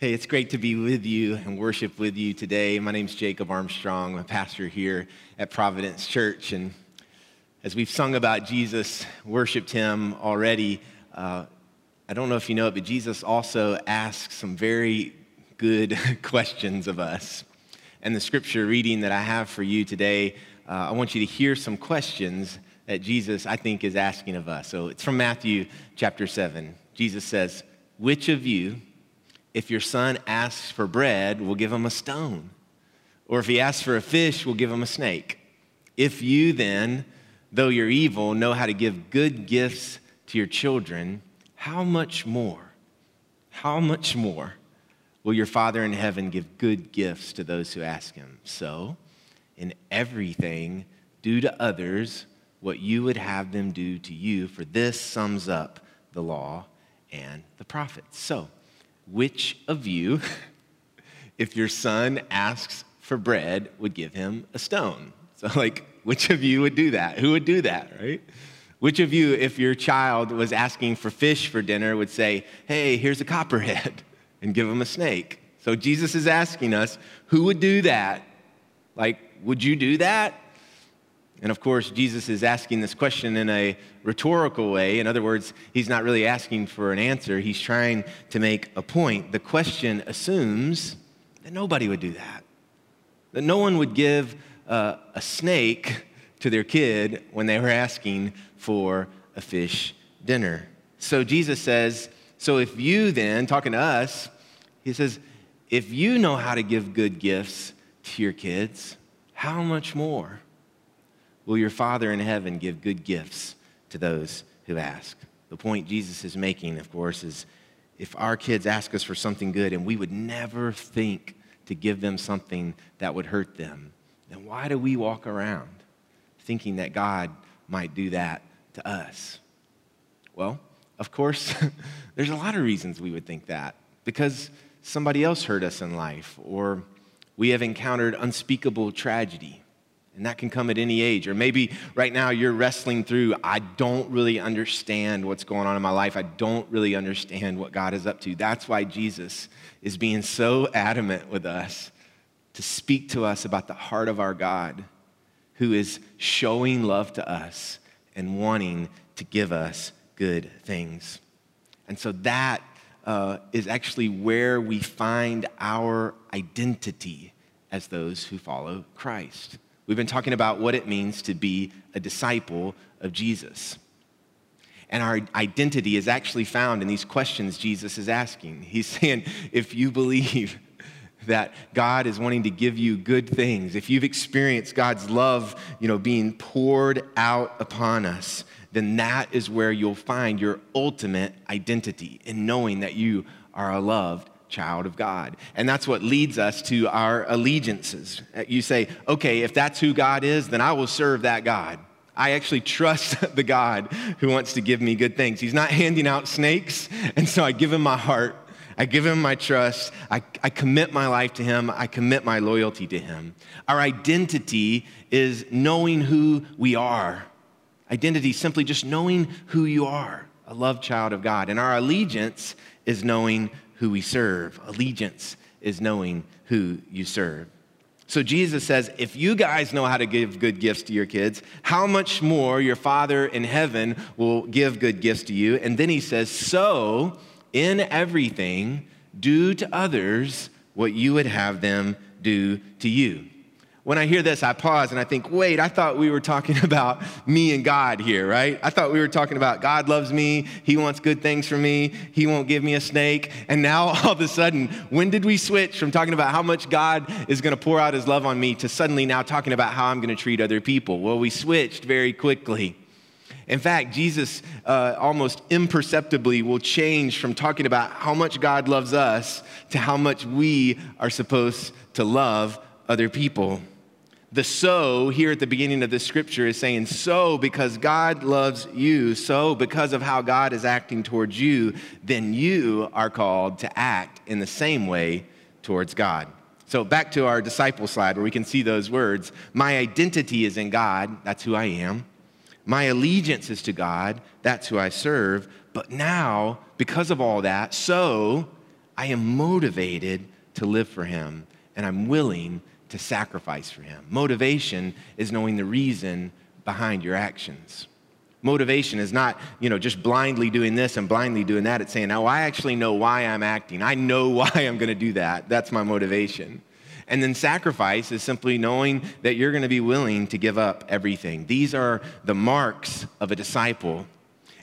Hey, it's great to be with you and worship with you today. My name's Jacob Armstrong. I'm a pastor here at Providence Church. And as we've sung about Jesus, worshiped him already, uh, I don't know if you know it, but Jesus also asks some very good questions of us. And the scripture reading that I have for you today, uh, I want you to hear some questions that Jesus, I think, is asking of us. So it's from Matthew chapter 7. Jesus says, Which of you, if your son asks for bread, we'll give him a stone? Or if he asks for a fish, we'll give him a snake? If you then, though you're evil, know how to give good gifts to your children, how much more, how much more will your Father in heaven give good gifts to those who ask him? So, in everything, do to others what you would have them do to you, for this sums up the law and the prophets. So, which of you, if your son asks for bread, would give him a stone? So, like, which of you would do that? Who would do that, right? Which of you, if your child was asking for fish for dinner, would say, hey, here's a copperhead, and give him a snake? So, Jesus is asking us, who would do that? Like, would you do that? And of course, Jesus is asking this question in a rhetorical way. In other words, he's not really asking for an answer, he's trying to make a point. The question assumes that nobody would do that, that no one would give uh, a snake to their kid when they were asking for a fish dinner. So Jesus says, So if you then, talking to us, he says, if you know how to give good gifts to your kids, how much more? Will your Father in heaven give good gifts to those who ask? The point Jesus is making, of course, is if our kids ask us for something good and we would never think to give them something that would hurt them, then why do we walk around thinking that God might do that to us? Well, of course, there's a lot of reasons we would think that because somebody else hurt us in life or we have encountered unspeakable tragedy and that can come at any age. Or maybe right now you're wrestling through, I don't really understand what's going on in my life. I don't really understand what God is up to. That's why Jesus is being so adamant with us to speak to us about the heart of our God who is showing love to us and wanting to give us good things. And so that uh, is actually where we find our identity as those who follow Christ. We've been talking about what it means to be a disciple of Jesus. And our identity is actually found in these questions Jesus is asking. He's saying, if you believe that God is wanting to give you good things, if you've experienced God's love, you know, being poured out upon us, then that is where you'll find your ultimate identity in knowing that you are a loved child of God. And that's what leads us to our allegiances. You say, okay, if that's who God is, then I will serve that God. I actually trust the God who wants to give me good things. He's not handing out snakes, and so I give him my heart. I give him my trust. I, I commit my life to him. I commit my loyalty to him. Our identity is knowing who we are. Identity simply just knowing who you are, a loved child of God. And our allegiance is knowing who we serve. Allegiance is knowing who you serve. So Jesus says, if you guys know how to give good gifts to your kids, how much more your Father in heaven will give good gifts to you? And then he says, so in everything, do to others what you would have them do to you when I hear this, I pause and I think, wait, I thought we were talking about me and God here, right? I thought we were talking about God loves me, He wants good things for me, He won't give me a snake. And now all of a sudden, when did we switch from talking about how much God is going to pour out His love on me to suddenly now talking about how I'm going to treat other people? Well, we switched very quickly. In fact, Jesus uh, almost imperceptibly will change from talking about how much God loves us to how much we are supposed to love other people. The so here at the beginning of this scripture is saying, so because God loves you, so because of how God is acting towards you, then you are called to act in the same way towards God. So back to our disciple slide where we can see those words. My identity is in God, that's who I am. My allegiance is to God, that's who I serve. But now, because of all that, so I am motivated to live for Him, and I'm willing to sacrifice for Him. Motivation is knowing the reason behind your actions. Motivation is not, you know, just blindly doing this and blindly doing that. It's saying, now I actually know why I'm acting. I know why I'm going to do that. That's my motivation. And then sacrifice is simply knowing that you're going to be willing to give up everything. These are the marks of a disciple.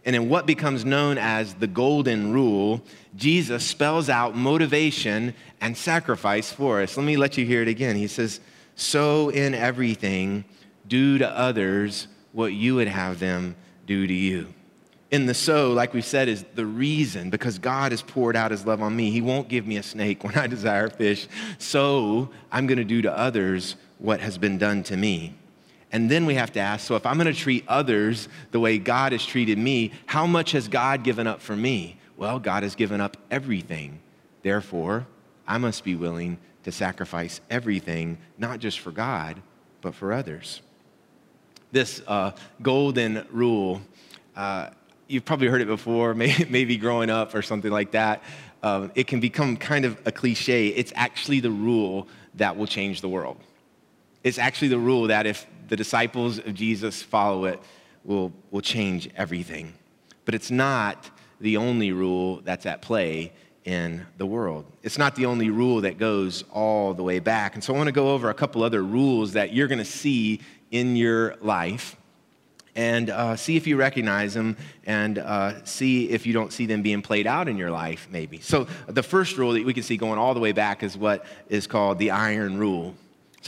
And in what becomes known as the golden rule, Jesus spells out motivation and sacrifice for us. Let me let you hear it again. He says, So in everything, do to others what you would have them do to you. In the so, like we said, is the reason because God has poured out his love on me. He won't give me a snake when I desire fish. So I'm going to do to others what has been done to me. And then we have to ask so if I'm going to treat others the way God has treated me, how much has God given up for me? Well, God has given up everything. Therefore, I must be willing to sacrifice everything, not just for God, but for others this uh, golden rule. Uh, you've probably heard it before, maybe growing up or something like that. Um, it can become kind of a cliche. It's actually the rule that will change the world. It's actually the rule that if the disciples of Jesus follow it, will, will change everything. But it's not the only rule that's at play in the world. It's not the only rule that goes all the way back. And so I want to go over a couple other rules that you're going to see in your life and uh, see if you recognize them and uh, see if you don't see them being played out in your life, maybe. So, the first rule that we can see going all the way back is what is called the iron rule.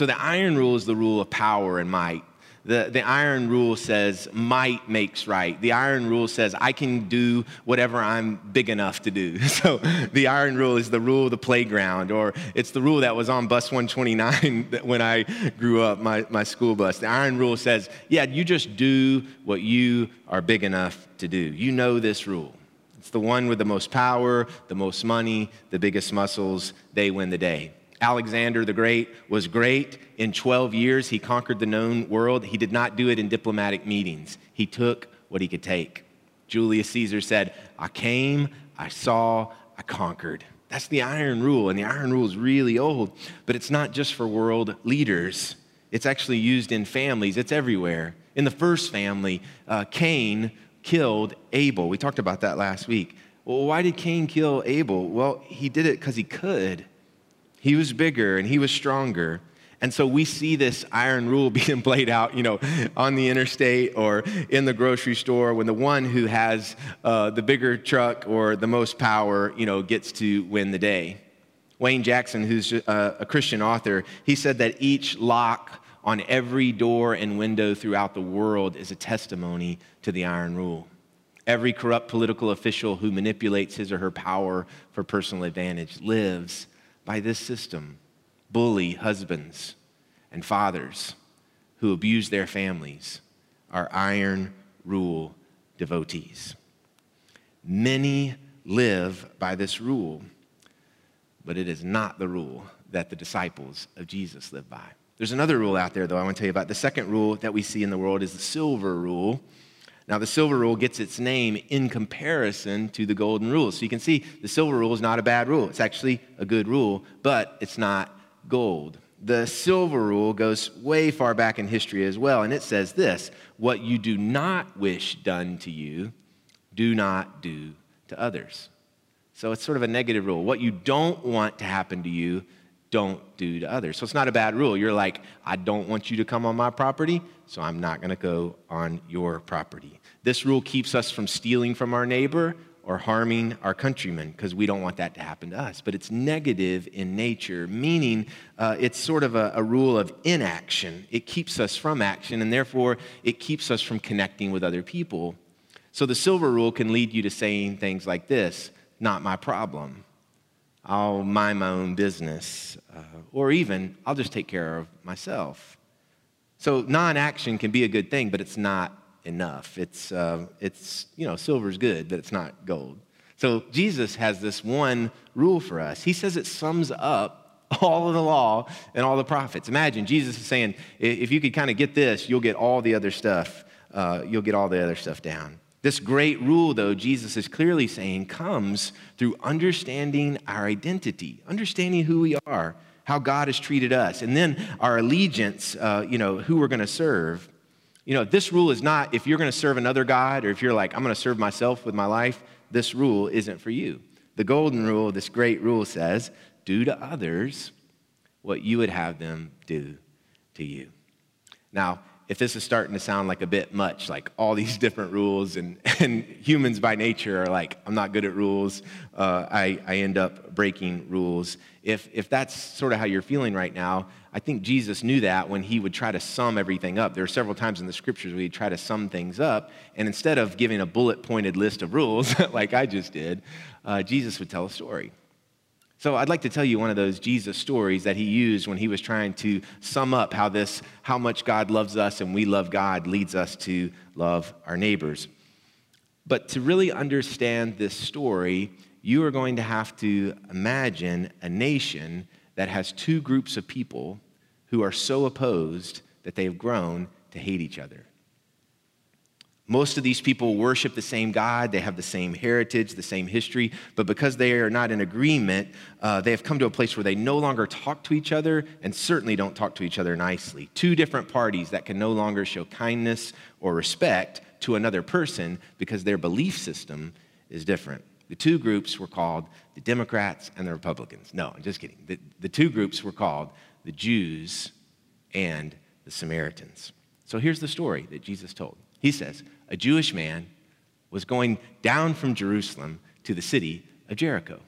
So, the iron rule is the rule of power and might. The, the iron rule says might makes right. The iron rule says I can do whatever I'm big enough to do. So the iron rule is the rule of the playground, or it's the rule that was on bus 129 when I grew up, my, my school bus. The iron rule says, yeah, you just do what you are big enough to do. You know this rule. It's the one with the most power, the most money, the biggest muscles, they win the day. Alexander the Great was great. In 12 years, he conquered the known world. He did not do it in diplomatic meetings, he took what he could take. Julius Caesar said, I came, I saw, I conquered. That's the iron rule, and the iron rule is really old, but it's not just for world leaders. It's actually used in families, it's everywhere. In the first family, uh, Cain killed Abel. We talked about that last week. Well, why did Cain kill Abel? Well, he did it because he could. He was bigger and he was stronger. And so we see this iron rule being played out, you know, on the interstate or in the grocery store when the one who has uh, the bigger truck or the most power, you know, gets to win the day. Wayne Jackson, who's uh, a Christian author, he said that each lock on every door and window throughout the world is a testimony to the iron rule. Every corrupt political official who manipulates his or her power for personal advantage lives by this system bully husbands and fathers who abuse their families are iron rule devotees. Many live by this rule, but it is not the rule that the disciples of Jesus live by. There's another rule out there, though, I want to tell you about. The second rule that we see in the world is the silver rule. Now, the silver rule gets its name in comparison to the golden rule. So you can see the silver rule is not a bad rule. It's actually a good rule, but it's not gold. The silver rule goes way far back in history as well, and it says this What you do not wish done to you, do not do to others. So it's sort of a negative rule. What you don't want to happen to you, don't do to others. So it's not a bad rule. You're like, I don't want you to come on my property, so I'm not going to go on your property. This rule keeps us from stealing from our neighbor or harming our countrymen because we don't want that to happen to us. But it's negative in nature, meaning uh, it's sort of a, a rule of inaction. It keeps us from action, and therefore it keeps us from connecting with other people. So the silver rule can lead you to saying things like this not my problem. I'll mind my own business. Uh, or even, I'll just take care of myself. So non action can be a good thing, but it's not enough. It's, uh, it's, you know, silver's good, but it's not gold. So Jesus has this one rule for us. He says it sums up all of the law and all the prophets. Imagine Jesus is saying, if you could kind of get this, you'll get all the other stuff. Uh, you'll get all the other stuff down. This great rule, though, Jesus is clearly saying, comes through understanding our identity, understanding who we are, how God has treated us, and then our allegiance, uh, you know, who we're going to serve. You know, this rule is not if you're going to serve another God or if you're like, I'm going to serve myself with my life, this rule isn't for you. The golden rule, this great rule says, do to others what you would have them do to you. Now, if this is starting to sound like a bit much, like all these different rules, and, and humans by nature are like, I'm not good at rules, uh, I, I end up breaking rules. If, if that's sort of how you're feeling right now, I think Jesus knew that when he would try to sum everything up. There are several times in the scriptures where he'd try to sum things up, and instead of giving a bullet pointed list of rules like I just did, uh, Jesus would tell a story. So I'd like to tell you one of those Jesus stories that he used when he was trying to sum up how this how much God loves us and we love God leads us to love our neighbors. But to really understand this story, you are going to have to imagine a nation that has two groups of people who are so opposed that they have grown to hate each other. Most of these people worship the same God, they have the same heritage, the same history, but because they are not in agreement, uh, they have come to a place where they no longer talk to each other and certainly don't talk to each other nicely. Two different parties that can no longer show kindness or respect to another person because their belief system is different. The two groups were called the Democrats and the Republicans. No, I'm just kidding. The, the two groups were called the Jews and the Samaritans. So here's the story that Jesus told. He says, a Jewish man was going down from Jerusalem to the city of Jericho.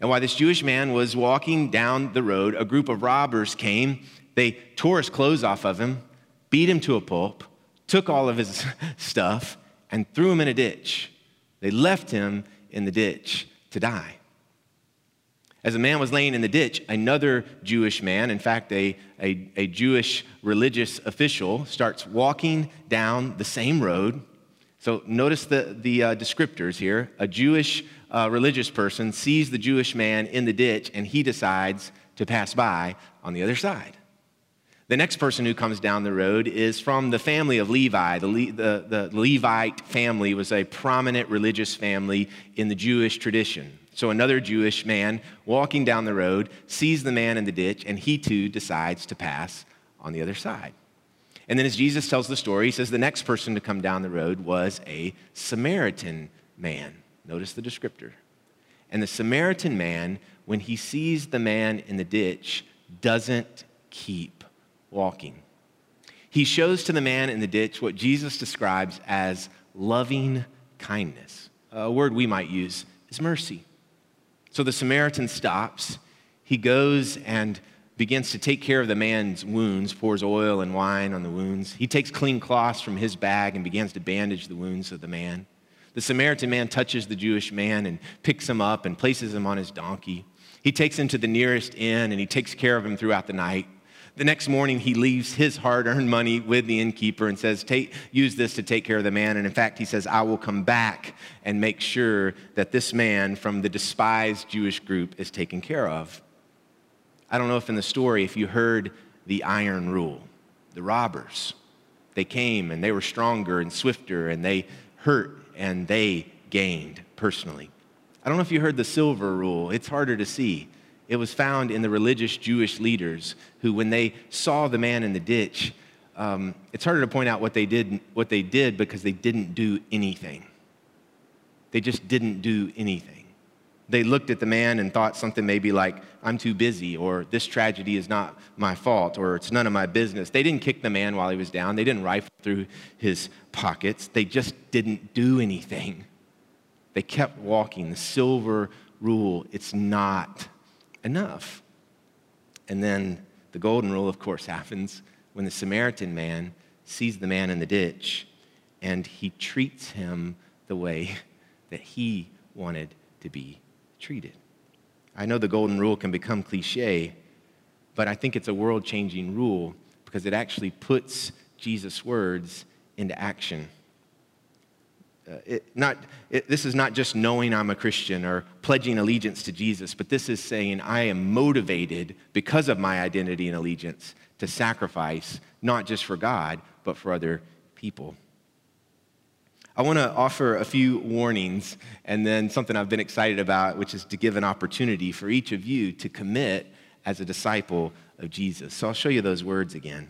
And while this Jewish man was walking down the road, a group of robbers came. They tore his clothes off of him, beat him to a pulp, took all of his stuff, and threw him in a ditch. They left him in the ditch to die. As a man was laying in the ditch, another Jewish man, in fact, a, a, a, Jewish religious official, starts walking down the same road. So notice the, the uh, descriptors here. A Jewish uh, religious person sees the Jewish man in the ditch and he decides to pass by on the other side. The next person who comes down the road is from the family of Levi. The, Le- the, the Levite family was a prominent religious family in the Jewish tradition. So another Jewish man walking down the road sees the man in the ditch, and he too decides to pass on the other side. And then as Jesus tells the story, he says the next person to come down the road was a Samaritan man. Notice the descriptor. And the Samaritan man, when he sees the man in the ditch, doesn't keep walking. He shows to the man in the ditch what Jesus describes as loving kindness. A word we might use is mercy. So the Samaritan stops. He goes and begins to take care of the man's wounds, pours oil and wine on the wounds. He takes clean cloths from his bag and begins to bandage the wounds of the man. The Samaritan man touches the Jewish man and picks him up and places him on his donkey. He takes him to the nearest inn and he takes care of him throughout the night. The next morning, he leaves his hard earned money with the innkeeper and says, Use this to take care of the man. And in fact, he says, I will come back and make sure that this man from the despised Jewish group is taken care of. I don't know if in the story, if you heard the iron rule, the robbers, they came and they were stronger and swifter and they hurt and they gained personally. I don't know if you heard the silver rule, it's harder to see. It was found in the religious Jewish leaders who, when they saw the man in the ditch, um, it's harder to point out what they did, what they did because they didn't do anything. They just didn't do anything. They looked at the man and thought something maybe like, I'm too busy, or this tragedy is not my fault, or it's none of my business. They didn't kick the man while he was down. They didn't rifle through his pockets. They just didn't do anything. They kept walking. The silver rule it's not enough. And then the golden rule, of course, happens when the Samaritan man sees the man in the ditch and he treats him the way that he wanted to be treated. I know the golden rule can become cliche, but I think it's a world changing rule because it actually puts Jesus' words into action uh, it, not, it, this is not just knowing I'm a Christian or pledging allegiance to Jesus, but this is saying I am motivated because of my identity and allegiance to sacrifice, not just for God, but for other people. I want to offer a few warnings and then something I've been excited about, which is to give an opportunity for each of you to commit as a disciple of Jesus. So I'll show you those words again.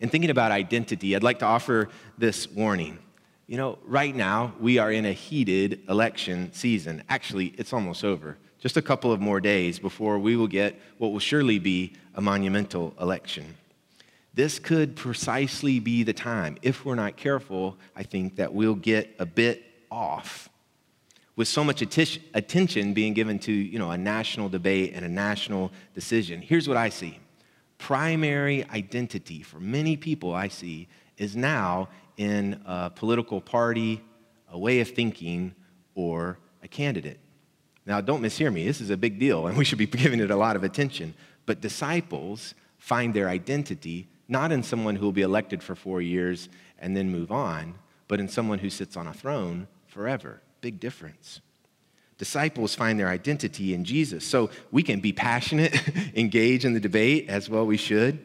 In thinking about identity, I'd like to offer this warning. You know, right now, we are in a heated election season. Actually, it's almost over. Just a couple of more days before we will get what will surely be a monumental election. This could precisely be the time, if we're not careful, I think, that we'll get a bit off. With so much attention being given to you know, a national debate and a national decision, here's what I see. Primary identity for many people I see is now in a political party, a way of thinking, or a candidate. Now, don't mishear me. This is a big deal, and we should be giving it a lot of attention. But disciples find their identity not in someone who will be elected for four years and then move on, but in someone who sits on a throne forever. Big difference. Disciples find their identity in Jesus. So we can be passionate, engage in the debate as well we should.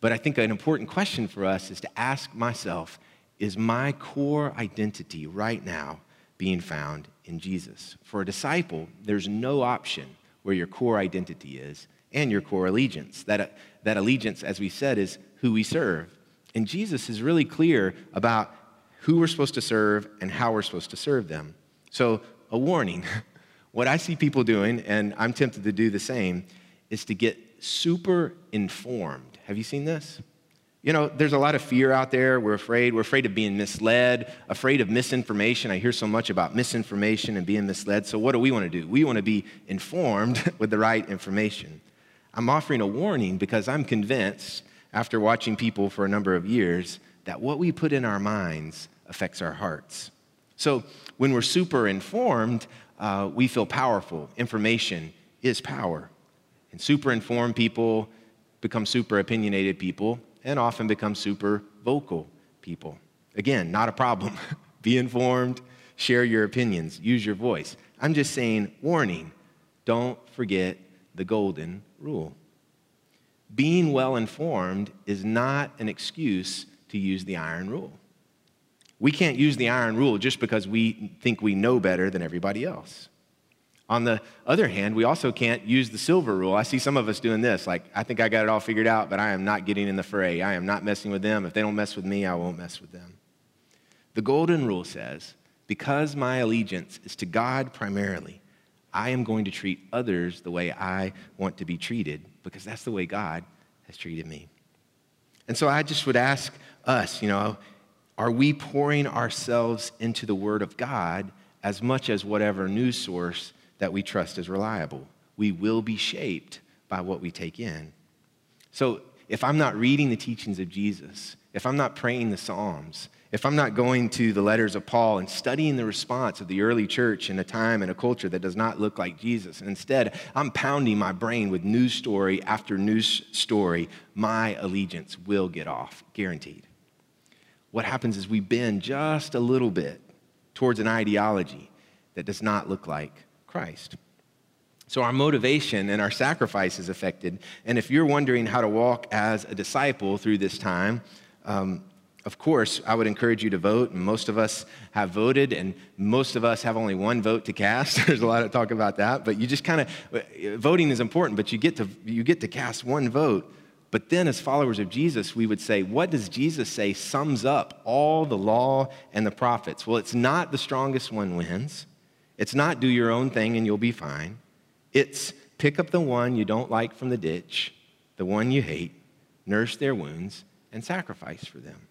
But I think an important question for us is to ask myself is my core identity right now being found in Jesus? For a disciple, there's no option where your core identity is and your core allegiance. That, that allegiance, as we said, is who we serve. And Jesus is really clear about who we're supposed to serve and how we're supposed to serve them. So, a warning what I see people doing, and I'm tempted to do the same, is to get super informed. Have you seen this? You know, there's a lot of fear out there. We're afraid. We're afraid of being misled, afraid of misinformation. I hear so much about misinformation and being misled. So, what do we want to do? We want to be informed with the right information. I'm offering a warning because I'm convinced after watching people for a number of years that what we put in our minds affects our hearts. So when we're super informed, uh, we feel powerful. Information is power. And super informed people become super opinionated people and often become super vocal people. Again, not a problem. Be informed, share your opinions, use your voice. I'm just saying, warning, don't forget the golden rule being well informed is not an excuse to use the iron rule. We can't use the iron rule just because we think we know better than everybody else. On the other hand, we also can't use the silver rule. I see some of us doing this like, I think I got it all figured out, but I am not getting in the fray. I am not messing with them. If they don't mess with me, I won't mess with them. The golden rule says, because my allegiance is to God primarily, I am going to treat others the way I want to be treated because that's the way God has treated me. And so I just would ask us, you know, are we pouring ourselves into the Word of God as much as whatever news source that we trust is reliable? We will be shaped by what we take in. So if I'm not reading the teachings of Jesus, if I'm not praying the Psalms, if I'm not going to the letters of Paul and studying the response of the early church in a time and a culture that does not look like Jesus, and instead I'm pounding my brain with news story after news story, my allegiance will get off, guaranteed. What happens is we bend just a little bit towards an ideology that does not look like Christ. So our motivation and our sacrifice is affected. And if you're wondering how to walk as a disciple through this time, um, of course, I would encourage you to vote, most of us have voted, and most of us have only one vote to cast. There's a lot of talk about that, but you just kind of uh, voting is important, but you get to you get to cast one vote. But then, as followers of Jesus, we would say, what does Jesus say sums up all the law and the prophets? Well, it's not the strongest one wins. It's not do your own thing and you'll be fine. It's pick up the one you don't like from the ditch, the one you hate, nurse their wounds, and sacrifice for them.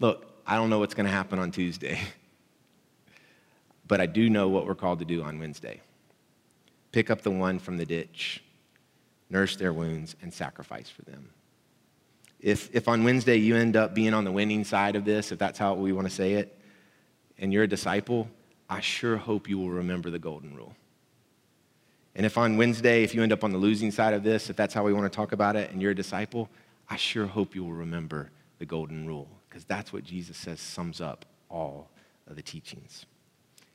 Look, I don't know what's going to happen on Tuesday, but I do know what we're called to do on Wednesday pick up the one from the ditch, nurse their wounds, and sacrifice for them. If, if on Wednesday you end up being on the winning side of this, if that's how we want to say it, and you're a disciple, I sure hope you will remember the golden rule. And if on Wednesday, if you end up on the losing side of this, if that's how we want to talk about it, and you're a disciple, I sure hope you will remember the golden rule because that's what Jesus says sums up all of the teachings.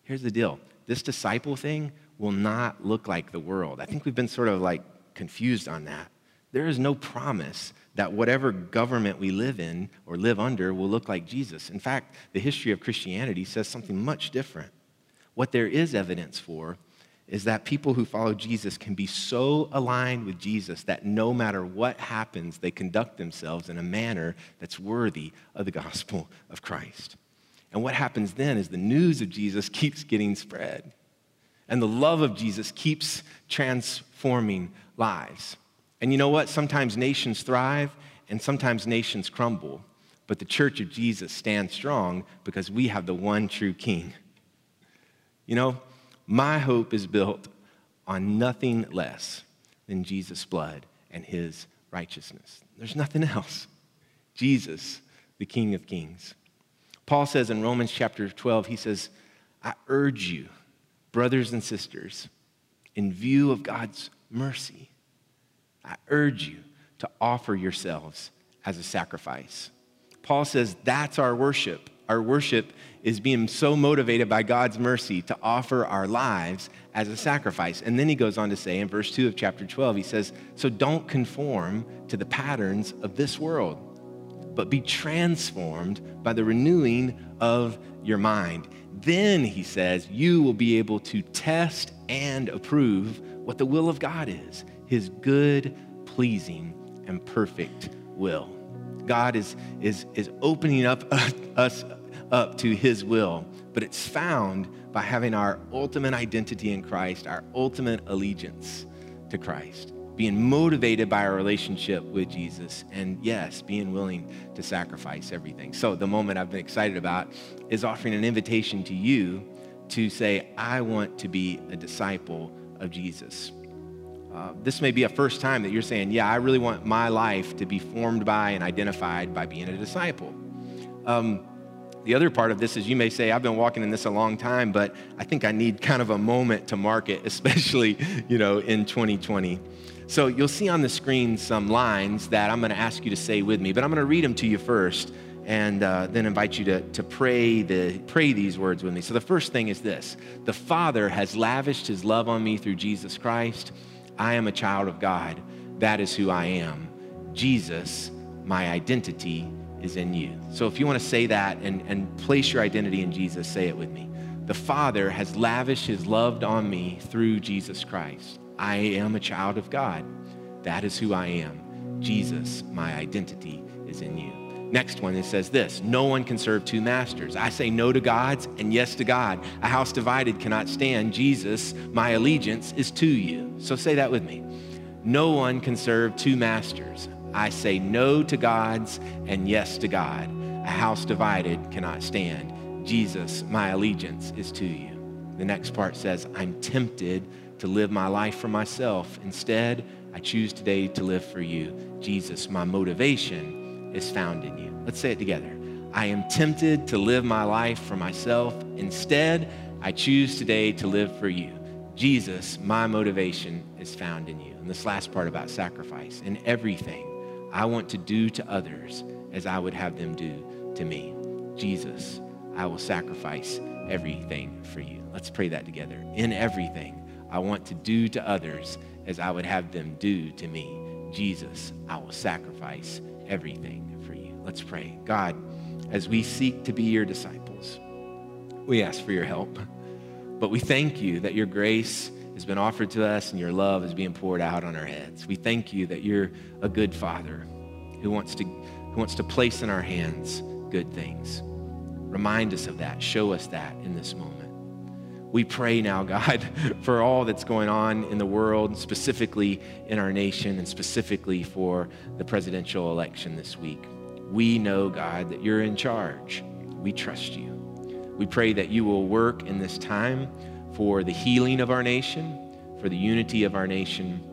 Here's the deal this disciple thing will not look like the world. I think we've been sort of like confused on that. There is no promise that whatever government we live in or live under will look like Jesus. In fact, the history of Christianity says something much different. What there is evidence for is that people who follow Jesus can be so aligned with Jesus that no matter what happens, they conduct themselves in a manner that's worthy of the gospel of Christ. And what happens then is the news of Jesus keeps getting spread, and the love of Jesus keeps transforming lives. And you know what? Sometimes nations thrive and sometimes nations crumble, but the church of Jesus stands strong because we have the one true king. You know, my hope is built on nothing less than Jesus' blood and his righteousness. There's nothing else. Jesus, the King of Kings. Paul says in Romans chapter 12, he says, I urge you, brothers and sisters, in view of God's mercy, I urge you to offer yourselves as a sacrifice. Paul says that's our worship. Our worship is being so motivated by God's mercy to offer our lives as a sacrifice. And then he goes on to say in verse 2 of chapter 12, he says, So don't conform to the patterns of this world, but be transformed by the renewing of your mind. Then, he says, you will be able to test and approve what the will of God is his good, pleasing, and perfect will. God is, is, is opening up us up to his will, but it's found by having our ultimate identity in Christ, our ultimate allegiance to Christ, being motivated by our relationship with Jesus, and yes, being willing to sacrifice everything. So, the moment I've been excited about is offering an invitation to you to say, I want to be a disciple of Jesus. Uh, this may be a first time that you're saying, Yeah, I really want my life to be formed by and identified by being a disciple. Um, the other part of this is you may say, I've been walking in this a long time, but I think I need kind of a moment to mark it, especially, you know, in 2020. So you'll see on the screen some lines that I'm going to ask you to say with me, but I'm going to read them to you first and uh, then invite you to, to pray, the, pray these words with me. So the first thing is this The Father has lavished his love on me through Jesus Christ. I am a child of God. That is who I am. Jesus, my identity is in you. So if you want to say that and, and place your identity in Jesus, say it with me. The Father has lavished his love on me through Jesus Christ. I am a child of God. That is who I am. Jesus, my identity is in you. Next one, it says this No one can serve two masters. I say no to gods and yes to God. A house divided cannot stand. Jesus, my allegiance is to you. So say that with me. No one can serve two masters. I say no to gods and yes to God. A house divided cannot stand. Jesus, my allegiance is to you. The next part says, I'm tempted to live my life for myself. Instead, I choose today to live for you. Jesus, my motivation is found in you. Let's say it together. I am tempted to live my life for myself. Instead, I choose today to live for you. Jesus, my motivation is found in you. And this last part about sacrifice in everything I want to do to others as I would have them do to me. Jesus, I will sacrifice everything for you. Let's pray that together. In everything, I want to do to others as I would have them do to me. Jesus, I will sacrifice everything for you. Let's pray. God, as we seek to be your disciples, we ask for your help. But we thank you that your grace has been offered to us and your love is being poured out on our heads. We thank you that you're a good father who wants to, who wants to place in our hands good things. Remind us of that. Show us that in this moment. We pray now, God, for all that's going on in the world, specifically in our nation, and specifically for the presidential election this week. We know, God, that you're in charge. We trust you. We pray that you will work in this time for the healing of our nation, for the unity of our nation,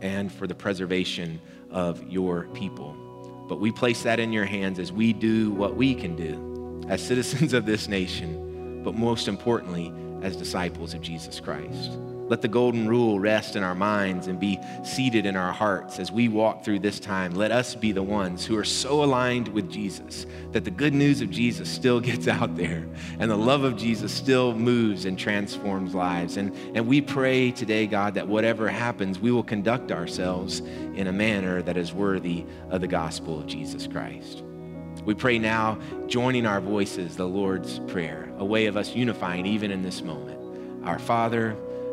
and for the preservation of your people. But we place that in your hands as we do what we can do as citizens of this nation, but most importantly, as disciples of Jesus Christ. Let the golden rule rest in our minds and be seated in our hearts as we walk through this time. Let us be the ones who are so aligned with Jesus that the good news of Jesus still gets out there and the love of Jesus still moves and transforms lives. And, and we pray today, God, that whatever happens, we will conduct ourselves in a manner that is worthy of the gospel of Jesus Christ. We pray now, joining our voices, the Lord's Prayer, a way of us unifying even in this moment. Our Father,